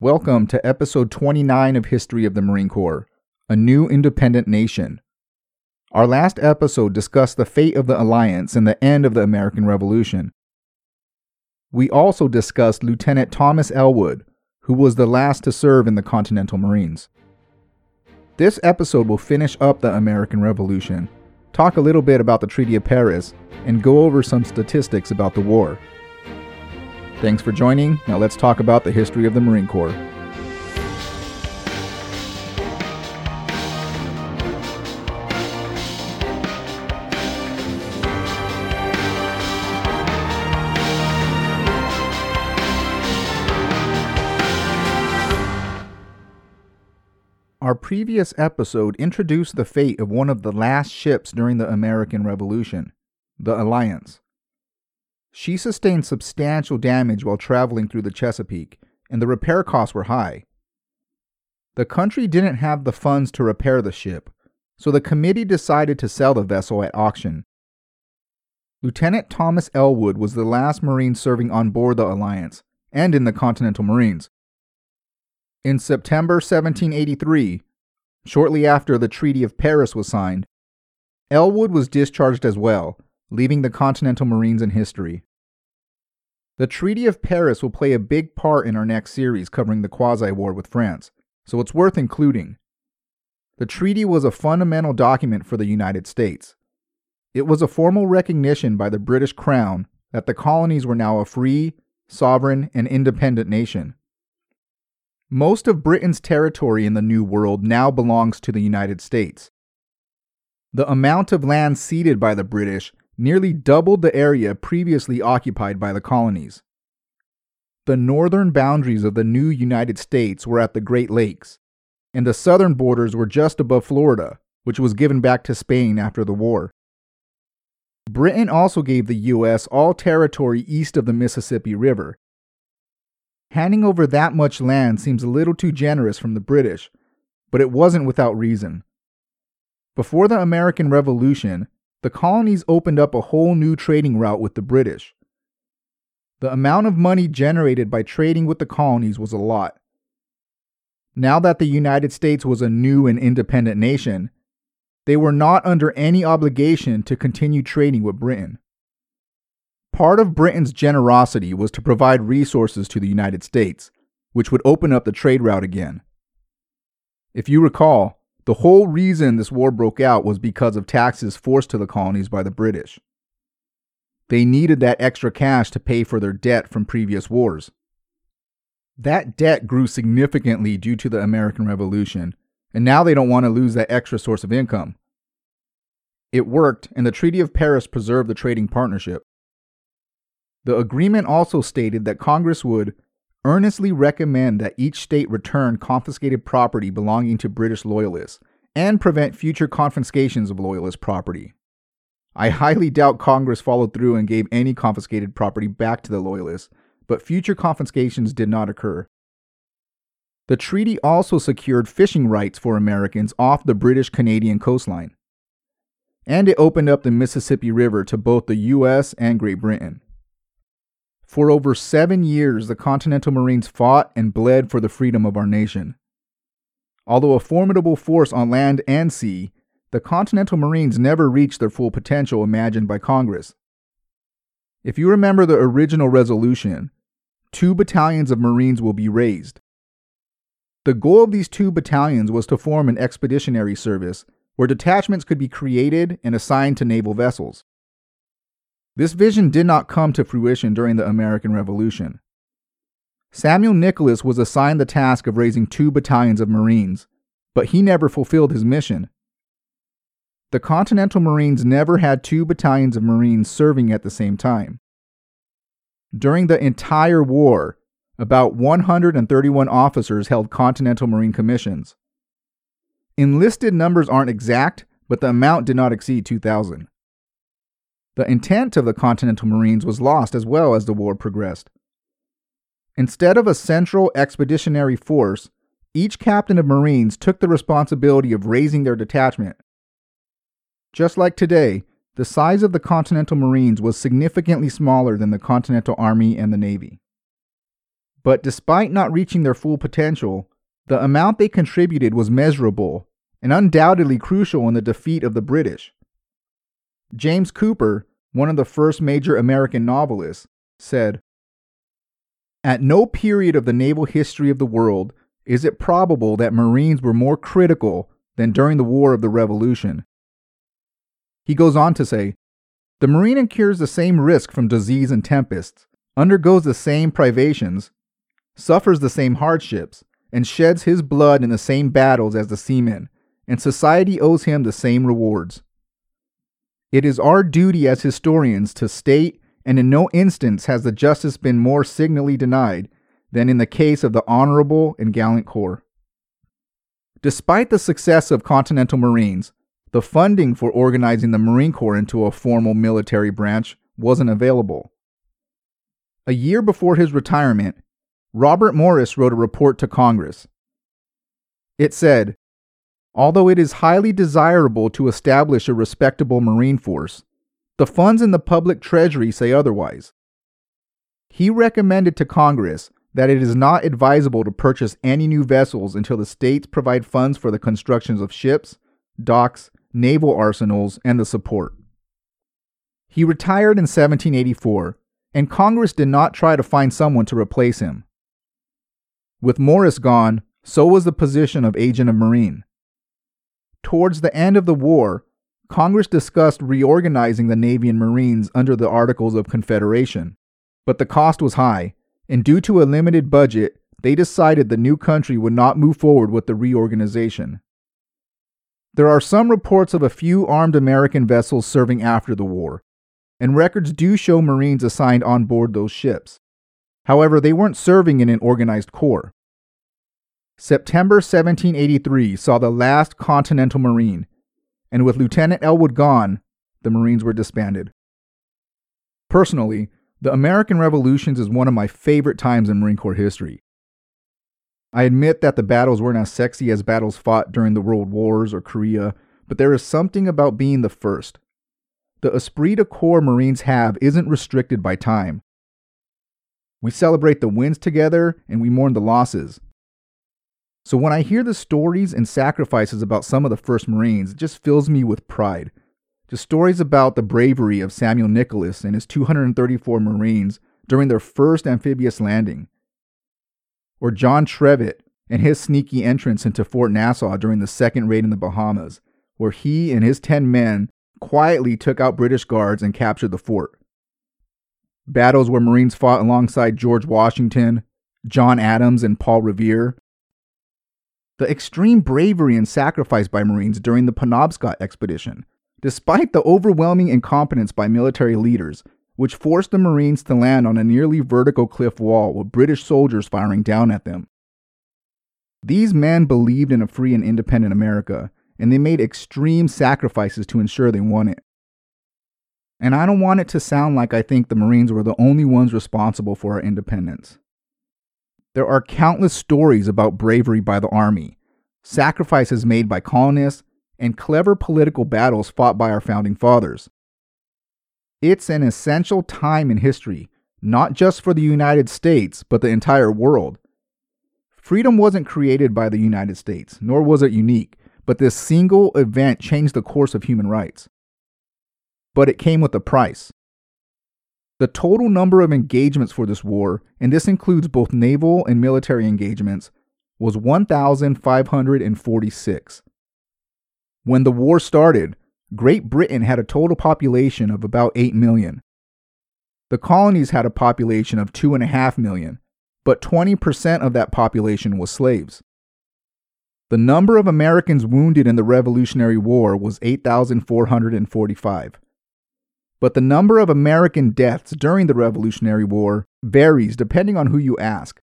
Welcome to episode 29 of History of the Marine Corps, a new independent nation. Our last episode discussed the fate of the Alliance and the end of the American Revolution. We also discussed Lieutenant Thomas Elwood, who was the last to serve in the Continental Marines. This episode will finish up the American Revolution, talk a little bit about the Treaty of Paris, and go over some statistics about the war. Thanks for joining. Now let's talk about the history of the Marine Corps. Our previous episode introduced the fate of one of the last ships during the American Revolution, the Alliance. She sustained substantial damage while traveling through the Chesapeake, and the repair costs were high. The country didn't have the funds to repair the ship, so the committee decided to sell the vessel at auction. Lieutenant Thomas Elwood was the last Marine serving on board the Alliance and in the Continental Marines. In September 1783, shortly after the Treaty of Paris was signed, Elwood was discharged as well, leaving the Continental Marines in history. The Treaty of Paris will play a big part in our next series covering the Quasi War with France, so it's worth including. The treaty was a fundamental document for the United States. It was a formal recognition by the British Crown that the colonies were now a free, sovereign, and independent nation. Most of Britain's territory in the New World now belongs to the United States. The amount of land ceded by the British nearly doubled the area previously occupied by the colonies. The northern boundaries of the new United States were at the Great Lakes, and the southern borders were just above Florida, which was given back to Spain after the war. Britain also gave the U.S. all territory east of the Mississippi River, Handing over that much land seems a little too generous from the British, but it wasn't without reason. Before the American Revolution, the colonies opened up a whole new trading route with the British. The amount of money generated by trading with the colonies was a lot. Now that the United States was a new and independent nation, they were not under any obligation to continue trading with Britain. Part of Britain's generosity was to provide resources to the United States, which would open up the trade route again. If you recall, the whole reason this war broke out was because of taxes forced to the colonies by the British. They needed that extra cash to pay for their debt from previous wars. That debt grew significantly due to the American Revolution, and now they don't want to lose that extra source of income. It worked, and the Treaty of Paris preserved the trading partnership. The agreement also stated that Congress would earnestly recommend that each state return confiscated property belonging to British loyalists and prevent future confiscations of loyalist property. I highly doubt Congress followed through and gave any confiscated property back to the loyalists, but future confiscations did not occur. The treaty also secured fishing rights for Americans off the British Canadian coastline. And it opened up the Mississippi River to both the US and Great Britain. For over seven years, the Continental Marines fought and bled for the freedom of our nation. Although a formidable force on land and sea, the Continental Marines never reached their full potential imagined by Congress. If you remember the original resolution, two battalions of Marines will be raised. The goal of these two battalions was to form an expeditionary service where detachments could be created and assigned to naval vessels. This vision did not come to fruition during the American Revolution. Samuel Nicholas was assigned the task of raising two battalions of Marines, but he never fulfilled his mission. The Continental Marines never had two battalions of Marines serving at the same time. During the entire war, about 131 officers held Continental Marine commissions. Enlisted numbers aren't exact, but the amount did not exceed 2,000. The intent of the Continental Marines was lost as well as the war progressed. Instead of a central expeditionary force, each captain of Marines took the responsibility of raising their detachment. Just like today, the size of the Continental Marines was significantly smaller than the Continental Army and the Navy. But despite not reaching their full potential, the amount they contributed was measurable and undoubtedly crucial in the defeat of the British. James Cooper, one of the first major American novelists, said At no period of the naval history of the world is it probable that Marines were more critical than during the War of the Revolution. He goes on to say The Marine incurs the same risk from disease and tempests, undergoes the same privations, suffers the same hardships, and sheds his blood in the same battles as the seamen, and society owes him the same rewards. It is our duty as historians to state, and in no instance has the justice been more signally denied than in the case of the honorable and gallant corps. Despite the success of Continental Marines, the funding for organizing the Marine Corps into a formal military branch wasn't available. A year before his retirement, Robert Morris wrote a report to Congress. It said, Although it is highly desirable to establish a respectable Marine force, the funds in the public treasury say otherwise. He recommended to Congress that it is not advisable to purchase any new vessels until the states provide funds for the constructions of ships, docks, naval arsenals, and the support. He retired in 1784, and Congress did not try to find someone to replace him. With Morris gone, so was the position of agent of Marine. Towards the end of the war, Congress discussed reorganizing the Navy and Marines under the Articles of Confederation, but the cost was high, and due to a limited budget, they decided the new country would not move forward with the reorganization. There are some reports of a few armed American vessels serving after the war, and records do show Marines assigned on board those ships. However, they weren't serving in an organized corps. September 1783 saw the last Continental Marine, and with Lieutenant Elwood gone, the Marines were disbanded. Personally, the American Revolutions is one of my favorite times in Marine Corps history. I admit that the battles weren't as sexy as battles fought during the World Wars or Korea, but there is something about being the first. The esprit de corps Marines have isn't restricted by time. We celebrate the wins together and we mourn the losses. So when I hear the stories and sacrifices about some of the first Marines, it just fills me with pride. Just stories about the bravery of Samuel Nicholas and his 234 Marines during their first amphibious landing. Or John Trevett and his sneaky entrance into Fort Nassau during the second raid in the Bahamas, where he and his 10 men quietly took out British guards and captured the fort. Battles where Marines fought alongside George Washington, John Adams, and Paul Revere, the extreme bravery and sacrifice by Marines during the Penobscot expedition, despite the overwhelming incompetence by military leaders, which forced the Marines to land on a nearly vertical cliff wall with British soldiers firing down at them. These men believed in a free and independent America, and they made extreme sacrifices to ensure they won it. And I don't want it to sound like I think the Marines were the only ones responsible for our independence. There are countless stories about bravery by the Army, sacrifices made by colonists, and clever political battles fought by our founding fathers. It's an essential time in history, not just for the United States, but the entire world. Freedom wasn't created by the United States, nor was it unique, but this single event changed the course of human rights. But it came with a price. The total number of engagements for this war, and this includes both naval and military engagements, was 1,546. When the war started, Great Britain had a total population of about 8 million. The colonies had a population of 2.5 million, but 20% of that population was slaves. The number of Americans wounded in the Revolutionary War was 8,445 but the number of American deaths during the Revolutionary War varies depending on who you ask.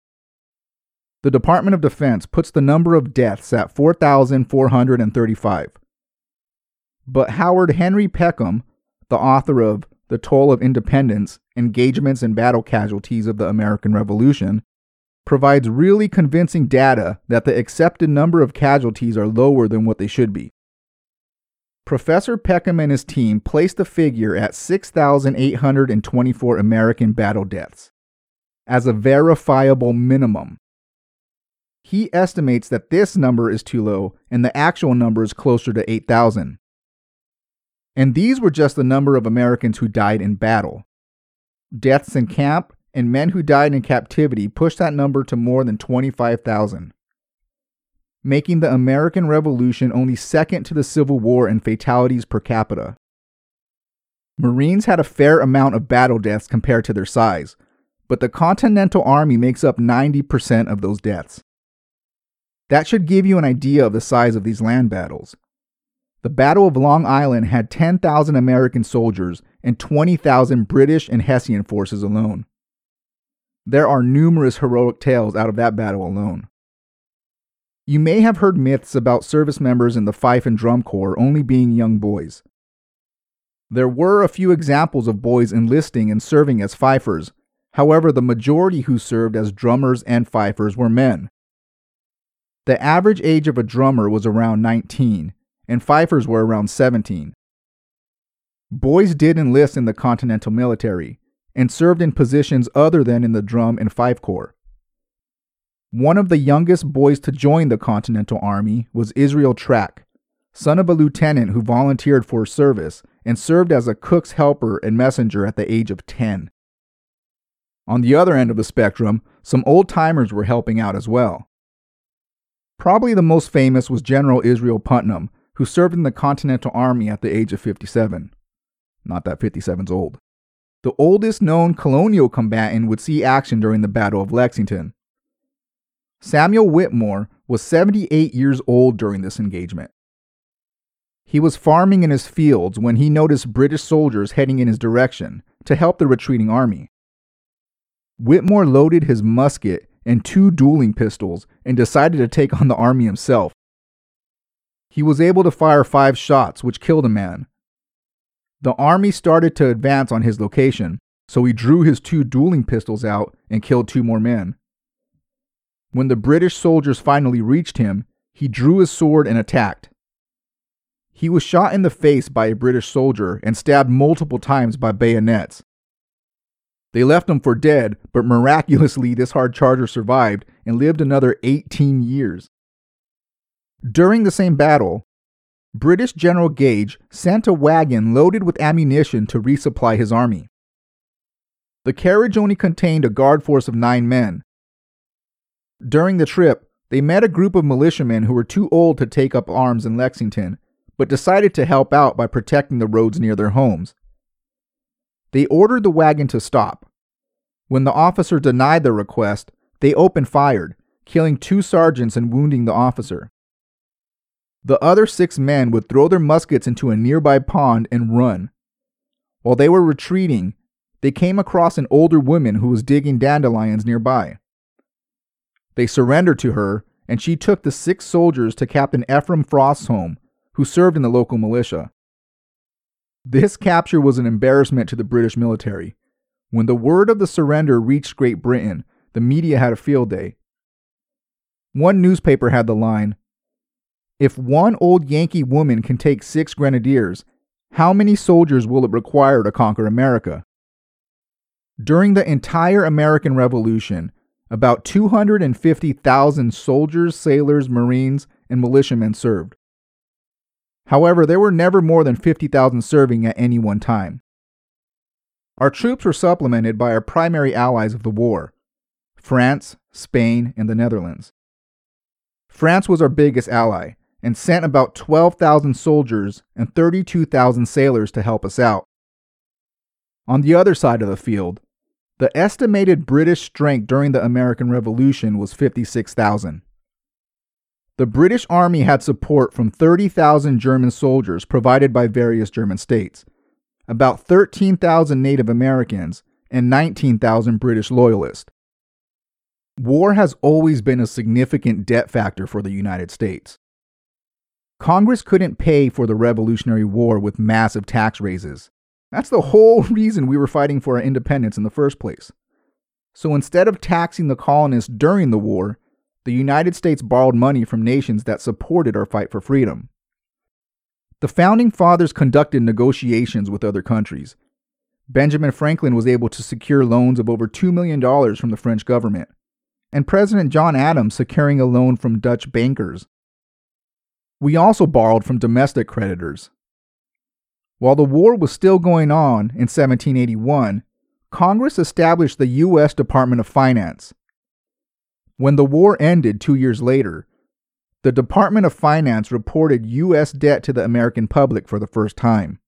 The Department of Defense puts the number of deaths at 4,435. But Howard Henry Peckham, the author of The Toll of Independence Engagements and Battle Casualties of the American Revolution, provides really convincing data that the accepted number of casualties are lower than what they should be. Professor Peckham and his team placed the figure at 6,824 American battle deaths. as a verifiable minimum. He estimates that this number is too low and the actual number is closer to 8,000. And these were just the number of Americans who died in battle. Deaths in camp and men who died in captivity pushed that number to more than 25,000, making the American Revolution only second to the Civil War in fatalities per capita. Marines had a fair amount of battle deaths compared to their size, but the Continental Army makes up 90% of those deaths. That should give you an idea of the size of these land battles. The Battle of Long Island had 10,000 American soldiers and 20,000 British and Hessian forces alone. There are numerous heroic tales out of that battle alone. You may have heard myths about service members in the fife and drum corps only being young boys. There were a few examples of boys enlisting and serving as fifers. However, the majority who served as drummers and fifers were men. The average age of a drummer was around 19, and fifers were around 17. Boys did enlist in the Continental military and served in positions other than in the drum and fife corps. One of the youngest boys to join the Continental Army was Israel Trask, son of a lieutenant who volunteered for service and served as a cook's helper and messenger at the age of 10. On the other end of the spectrum, some old timers were helping out as well. Probably the most famous was General Israel Putnam, who served in the Continental Army at the age of 57. Not that 57's old. The oldest known colonial combatant would see action during the Battle of Lexington. Samuel Whittemore was 78 years old during this engagement. He was farming in his fields when he noticed British soldiers heading in his direction to help the retreating army. Whittemore loaded his musket and two dueling pistols and decided to take on the army himself. He was able to fire five shots, which killed a man. The army started to advance on his location, so he drew his two dueling pistols out and killed two more men. When the British soldiers finally reached him, he drew his sword and attacked. He was shot in the face by a British soldier and stabbed multiple times by bayonets. They left him for dead, but miraculously, this hard charger survived and lived another 18 years. During the same battle, British General Gage sent a wagon loaded with ammunition to resupply his army. The carriage only contained a guard force of nine men. During the trip, they met a group of militiamen who were too old to take up arms in Lexington but decided to help out by protecting the roads near their homes. They ordered the wagon to stop. When the officer denied the request, they opened fire, killing two sergeants and wounding the officer. The other six men would throw their muskets into a nearby pond and run. While they were retreating, they came across an older woman who was digging dandelions nearby. They surrendered to her, and she took the six soldiers to Captain Ephraim Frost's home, who served in the local militia. This capture was an embarrassment to the British military. When the word of the surrender reached Great Britain, the media had a field day. One newspaper had the line If one old Yankee woman can take six grenadiers, how many soldiers will it require to conquer America? During the entire American Revolution, about 250,000 soldiers, sailors, marines, and militiamen served. However, there were never more than 50,000 serving at any one time. Our troops were supplemented by our primary allies of the war France, Spain, and the Netherlands. France was our biggest ally and sent about 12,000 soldiers and 32,000 sailors to help us out. On the other side of the field, the estimated British strength during the American Revolution was 56,000. The British Army had support from 30,000 German soldiers provided by various German states, about 13,000 Native Americans, and 19,000 British loyalists. War has always been a significant debt factor for the United States. Congress couldn't pay for the Revolutionary War with massive tax raises. That's the whole reason we were fighting for our independence in the first place. So instead of taxing the colonists during the war, the United States borrowed money from nations that supported our fight for freedom. The founding fathers conducted negotiations with other countries. Benjamin Franklin was able to secure loans of over $2 million from the French government, and President John Adams securing a loan from Dutch bankers. We also borrowed from domestic creditors. While the war was still going on in 1781, Congress established the U.S. Department of Finance. When the war ended two years later, the Department of Finance reported U.S. debt to the American public for the first time.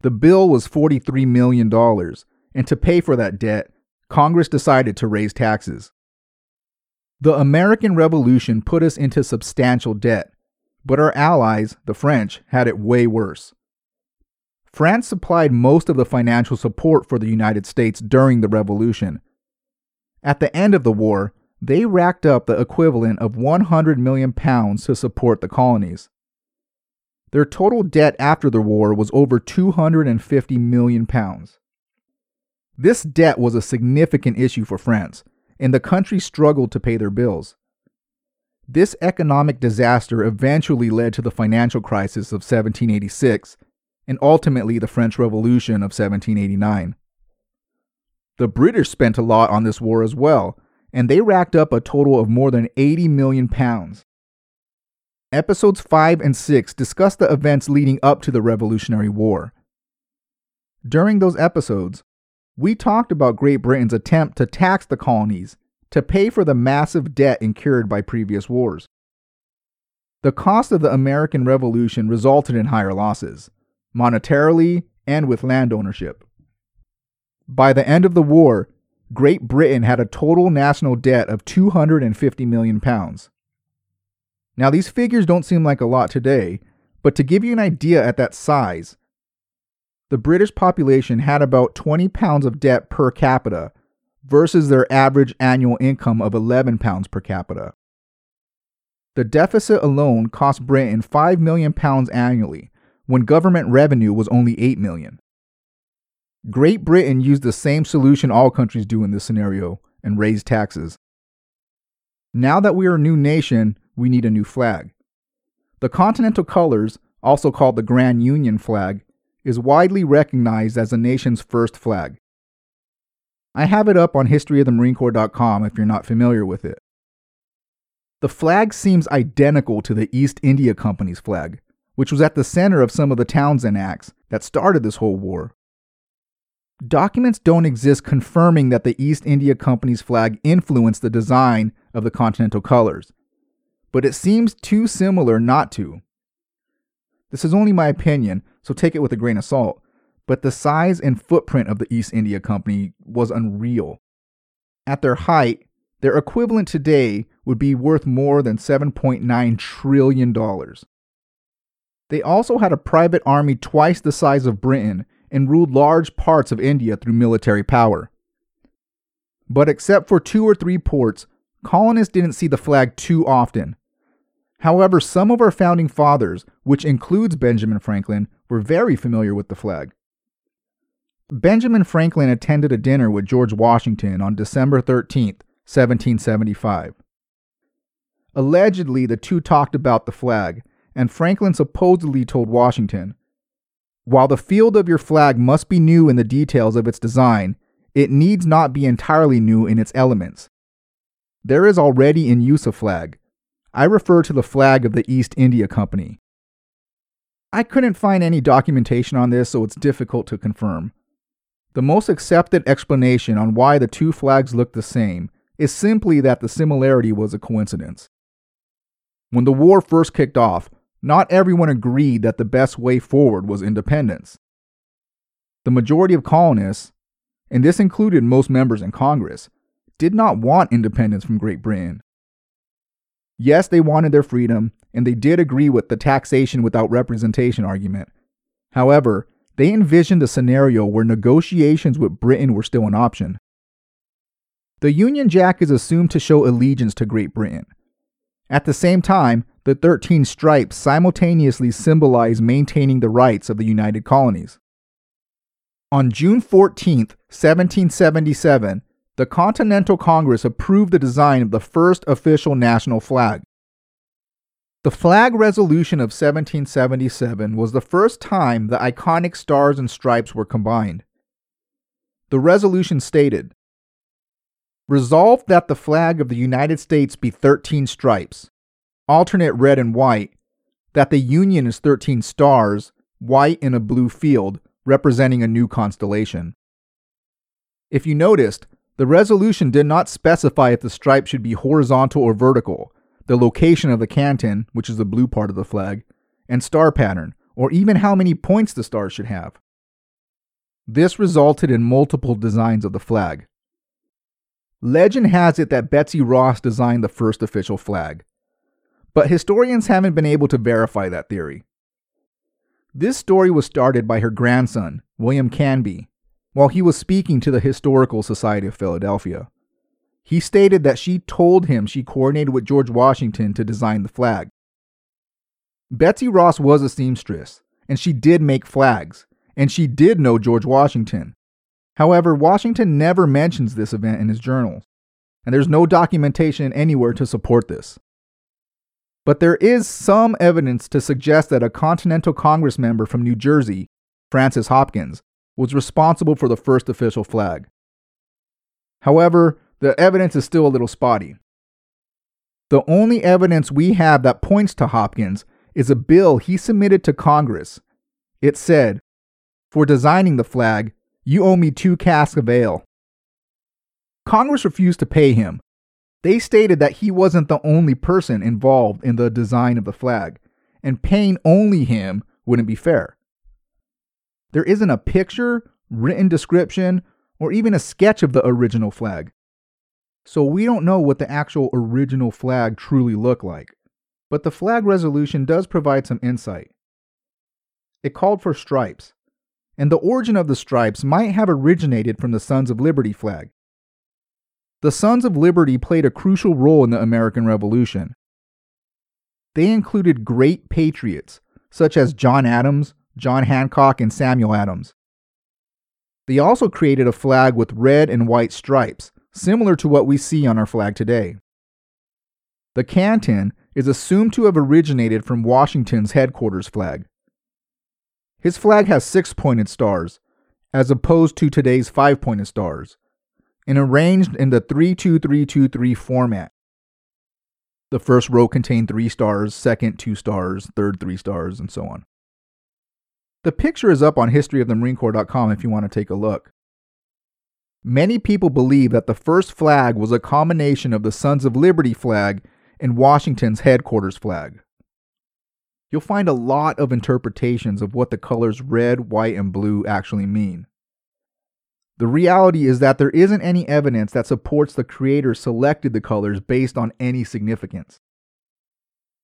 The bill was $43 million, and to pay for that debt, Congress decided to raise taxes. The American Revolution put us into substantial debt, but our allies, the French, had it way worse. France supplied most of the financial support for the United States during the Revolution. At the end of the war, they racked up the equivalent of 100 million pounds to support the colonies. Their total debt after the war was over 250 million pounds. This debt was a significant issue for France, and the country struggled to pay their bills. This economic disaster eventually led to the financial crisis of 1786 and ultimately the French Revolution of 1789. The British spent a lot on this war as well, and they racked up a total of more than 80 million pounds. Episodes 5 and 6 discuss the events leading up to the Revolutionary War. During those episodes, we talked about Great Britain's attempt to tax the colonies to pay for the massive debt incurred by previous wars. The cost of the American Revolution resulted in higher losses, monetarily and with land ownership. By the end of the war, Great Britain had a total national debt of 250 million pounds. Now, these figures don't seem like a lot today, but to give you an idea at that size, the British population had about 20 pounds of debt per capita versus their average annual income of 11 pounds per capita. The deficit alone cost Britain 5 million pounds annually when government revenue was only 8 million. Great Britain used the same solution all countries do in this scenario and raised taxes. Now that we are a new nation, we need a new flag. The Continental Colors, also called the Grand Union flag, is widely recognized as the nation's first flag. I have it up on historyofthemarinecorps.com if you're not familiar with it. The flag seems identical to the East India Company's flag, which was at the center of some of the Townshend Acts that started this whole war. Documents don't exist confirming that the East India Company's flag influenced the design of the Continental colors, but it seems too similar not to. This is only my opinion, so take it with a grain of salt, but the size and footprint of the East India Company was unreal. At their height, their equivalent today would be worth more than $7.9 trillion. They also had a private army twice the size of Britain and ruled large parts of India through military power. But except for two or three ports, colonists didn't see the flag too often. However, some of our founding fathers, which includes Benjamin Franklin, were very familiar with the flag. Benjamin Franklin attended a dinner with George Washington on December 13, 1775. Allegedly, the two talked about the flag, and Franklin supposedly told Washington while the field of your flag must be new in the details of its design, it needs not be entirely new in its elements. There is already in use a flag. I refer to the flag of the East India Company. I couldn't find any documentation on this, so it's difficult to confirm. The most accepted explanation on why the two flags look the same is simply that the similarity was a coincidence. When the war first kicked off, not everyone agreed that the best way forward was independence. The majority of colonists, and this included most members in Congress, did not want independence from Great Britain. Yes, they wanted their freedom, and they did agree with the taxation without representation argument. However, they envisioned a scenario where negotiations with Britain were still an option. The Union Jack is assumed to show allegiance to Great Britain. At the same time, the 13 stripes simultaneously symbolize maintaining the rights of the United Colonies. On June 14, 1777, the Continental Congress approved the design of the first official national flag. The Flag Resolution of 1777 was the first time the iconic stars and stripes were combined, The resolution stated Resolved that the flag of the United States be 13 stripes, alternate red and white, that the Union is 13 stars, white in a blue field, representing a new constellation. If you noticed, the resolution did not specify if the stripe should be horizontal or vertical, the location of the canton, which is the blue part of the flag, and star pattern, or even how many points the stars should have. This resulted in multiple designs of the flag. Legend has it that Betsy Ross designed the first official flag, but historians haven't been able to verify that theory. This story was started by her grandson, William Canby, while he was speaking to the Historical Society of Philadelphia. He stated that she told him she coordinated with George Washington to design the flag. Betsy Ross was a seamstress, and she did make flags, and she did know George Washington. However, Washington never mentions this event in his journals, and there's no documentation anywhere to support this. But there is some evidence to suggest that a Continental Congress member from New Jersey, Francis Hopkins, was responsible for the first official flag. However, the evidence is still a little spotty. The only evidence we have that points to Hopkins is a bill he submitted to Congress. It said, For designing the flag, you owe me two casks of ale. Congress refused to pay him. They stated that he wasn't the only person involved in the design of the flag, and paying only him wouldn't be fair. There isn't a picture, written description, or even a sketch of the original flag. So we don't know what the actual original flag truly looked like. But the flag resolution does provide some insight. It called for stripes, and the origin of the stripes might have originated from the Sons of Liberty flag. The Sons of Liberty played a crucial role in the American Revolution. They included great patriots such as John Adams, John Hancock, and Samuel Adams. They also created a flag with red and white stripes, similar to what we see on our flag today. The canton is assumed to have originated from Washington's headquarters flag. His flag has six pointed stars, as opposed to today's five pointed stars, and arranged in the 32323 format. The first row contained three stars, second, two stars, third, three stars, and so on. The picture is up on historyofthemarinecorps.com if you want to take a look. Many people believe that the first flag was a combination of the Sons of Liberty flag and Washington's headquarters flag. You'll find a lot of interpretations of what the colors red, white, and blue actually mean. The reality is that there isn't any evidence that supports the creator selected the colors based on any significance.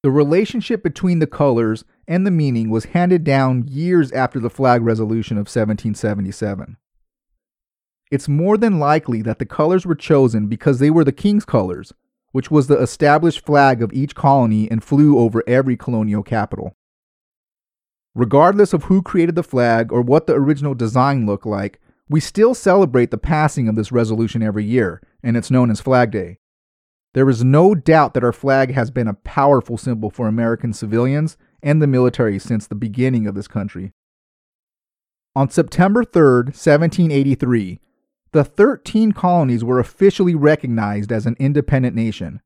The relationship between the colors and the meaning was handed down years after the flag resolution of 1777. It's more than likely that the colors were chosen because they were the king's colors, which was the established flag of each colony and flew over every colonial capital. Regardless of who created the flag or what the original design looked like, we still celebrate the passing of this resolution every year, and it's known as Flag Day. There is no doubt that our flag has been a powerful symbol for American civilians and the military since the beginning of this country. On September 3, 1783, the 13 colonies were officially recognized as an independent nation.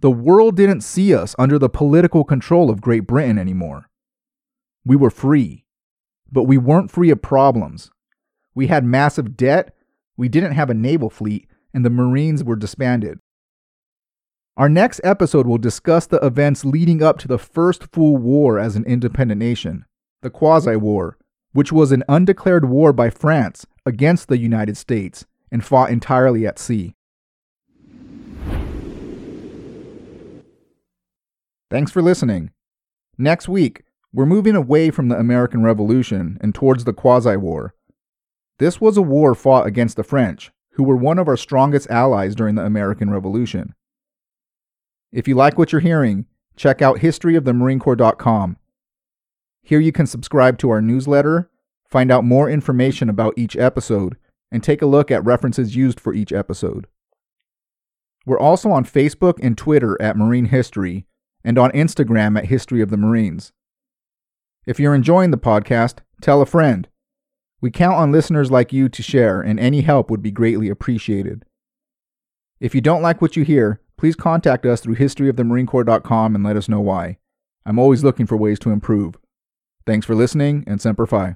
The world didn't see us under the political control of Great Britain anymore. We were free, but we weren't free of problems. We had massive debt, we didn't have a naval fleet, and the Marines were disbanded. Our next episode will discuss the events leading up to the first full war as an independent nation, the Quasi War, which was an undeclared war by France against the United States and fought entirely at sea. Thanks for listening. Next week, we're moving away from the American Revolution and towards the Quasi War. This was a war fought against the French, who were one of our strongest allies during the American Revolution. If you like what you're hearing, check out historyofthemarinecorps.com. Here you can subscribe to our newsletter, find out more information about each episode, and take a look at references used for each episode. We're also on Facebook and Twitter at Marine History and on Instagram at History of the Marines. If you're enjoying the podcast, tell a friend. We count on listeners like you to share, and any help would be greatly appreciated. If you don't like what you hear, please contact us through historyofthemarinecorps.com and let us know why. I'm always looking for ways to improve. Thanks for listening, and Semper Fi.